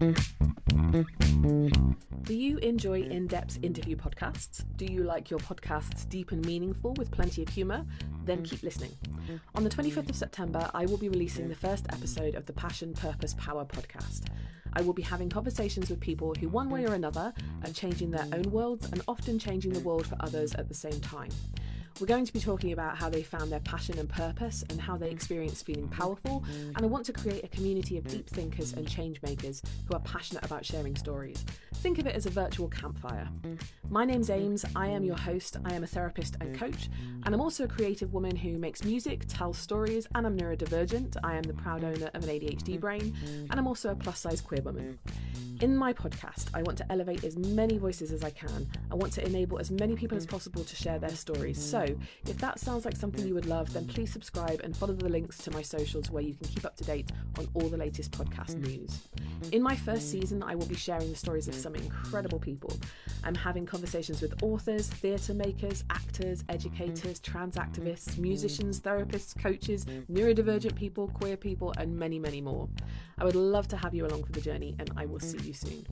Do you enjoy in depth interview podcasts? Do you like your podcasts deep and meaningful with plenty of humour? Then keep listening. On the 25th of September, I will be releasing the first episode of the Passion, Purpose, Power podcast. I will be having conversations with people who, one way or another, are changing their own worlds and often changing the world for others at the same time. We're going to be talking about how they found their passion and purpose and how they experience feeling powerful. And I want to create a community of deep thinkers and change makers who are passionate about sharing stories. Think of it as a virtual campfire. My name's Aims, I am your host, I am a therapist and coach, and I'm also a creative woman who makes music, tells stories, and I'm neurodivergent. I am the proud owner of an ADHD brain, and I'm also a plus size queer woman. In my podcast, I want to elevate as many voices as I can. I want to enable as many people as possible to share their stories. So, if that sounds like something you would love, then please subscribe and follow the links to my socials where you can keep up to date on all the latest podcast news. In my first season, I will be sharing the stories of some incredible people. I'm having conversations with authors, theatre makers, actors, educators, trans activists, musicians, therapists, coaches, neurodivergent people, queer people, and many, many more. I would love to have you along for the journey, and I will see you soon.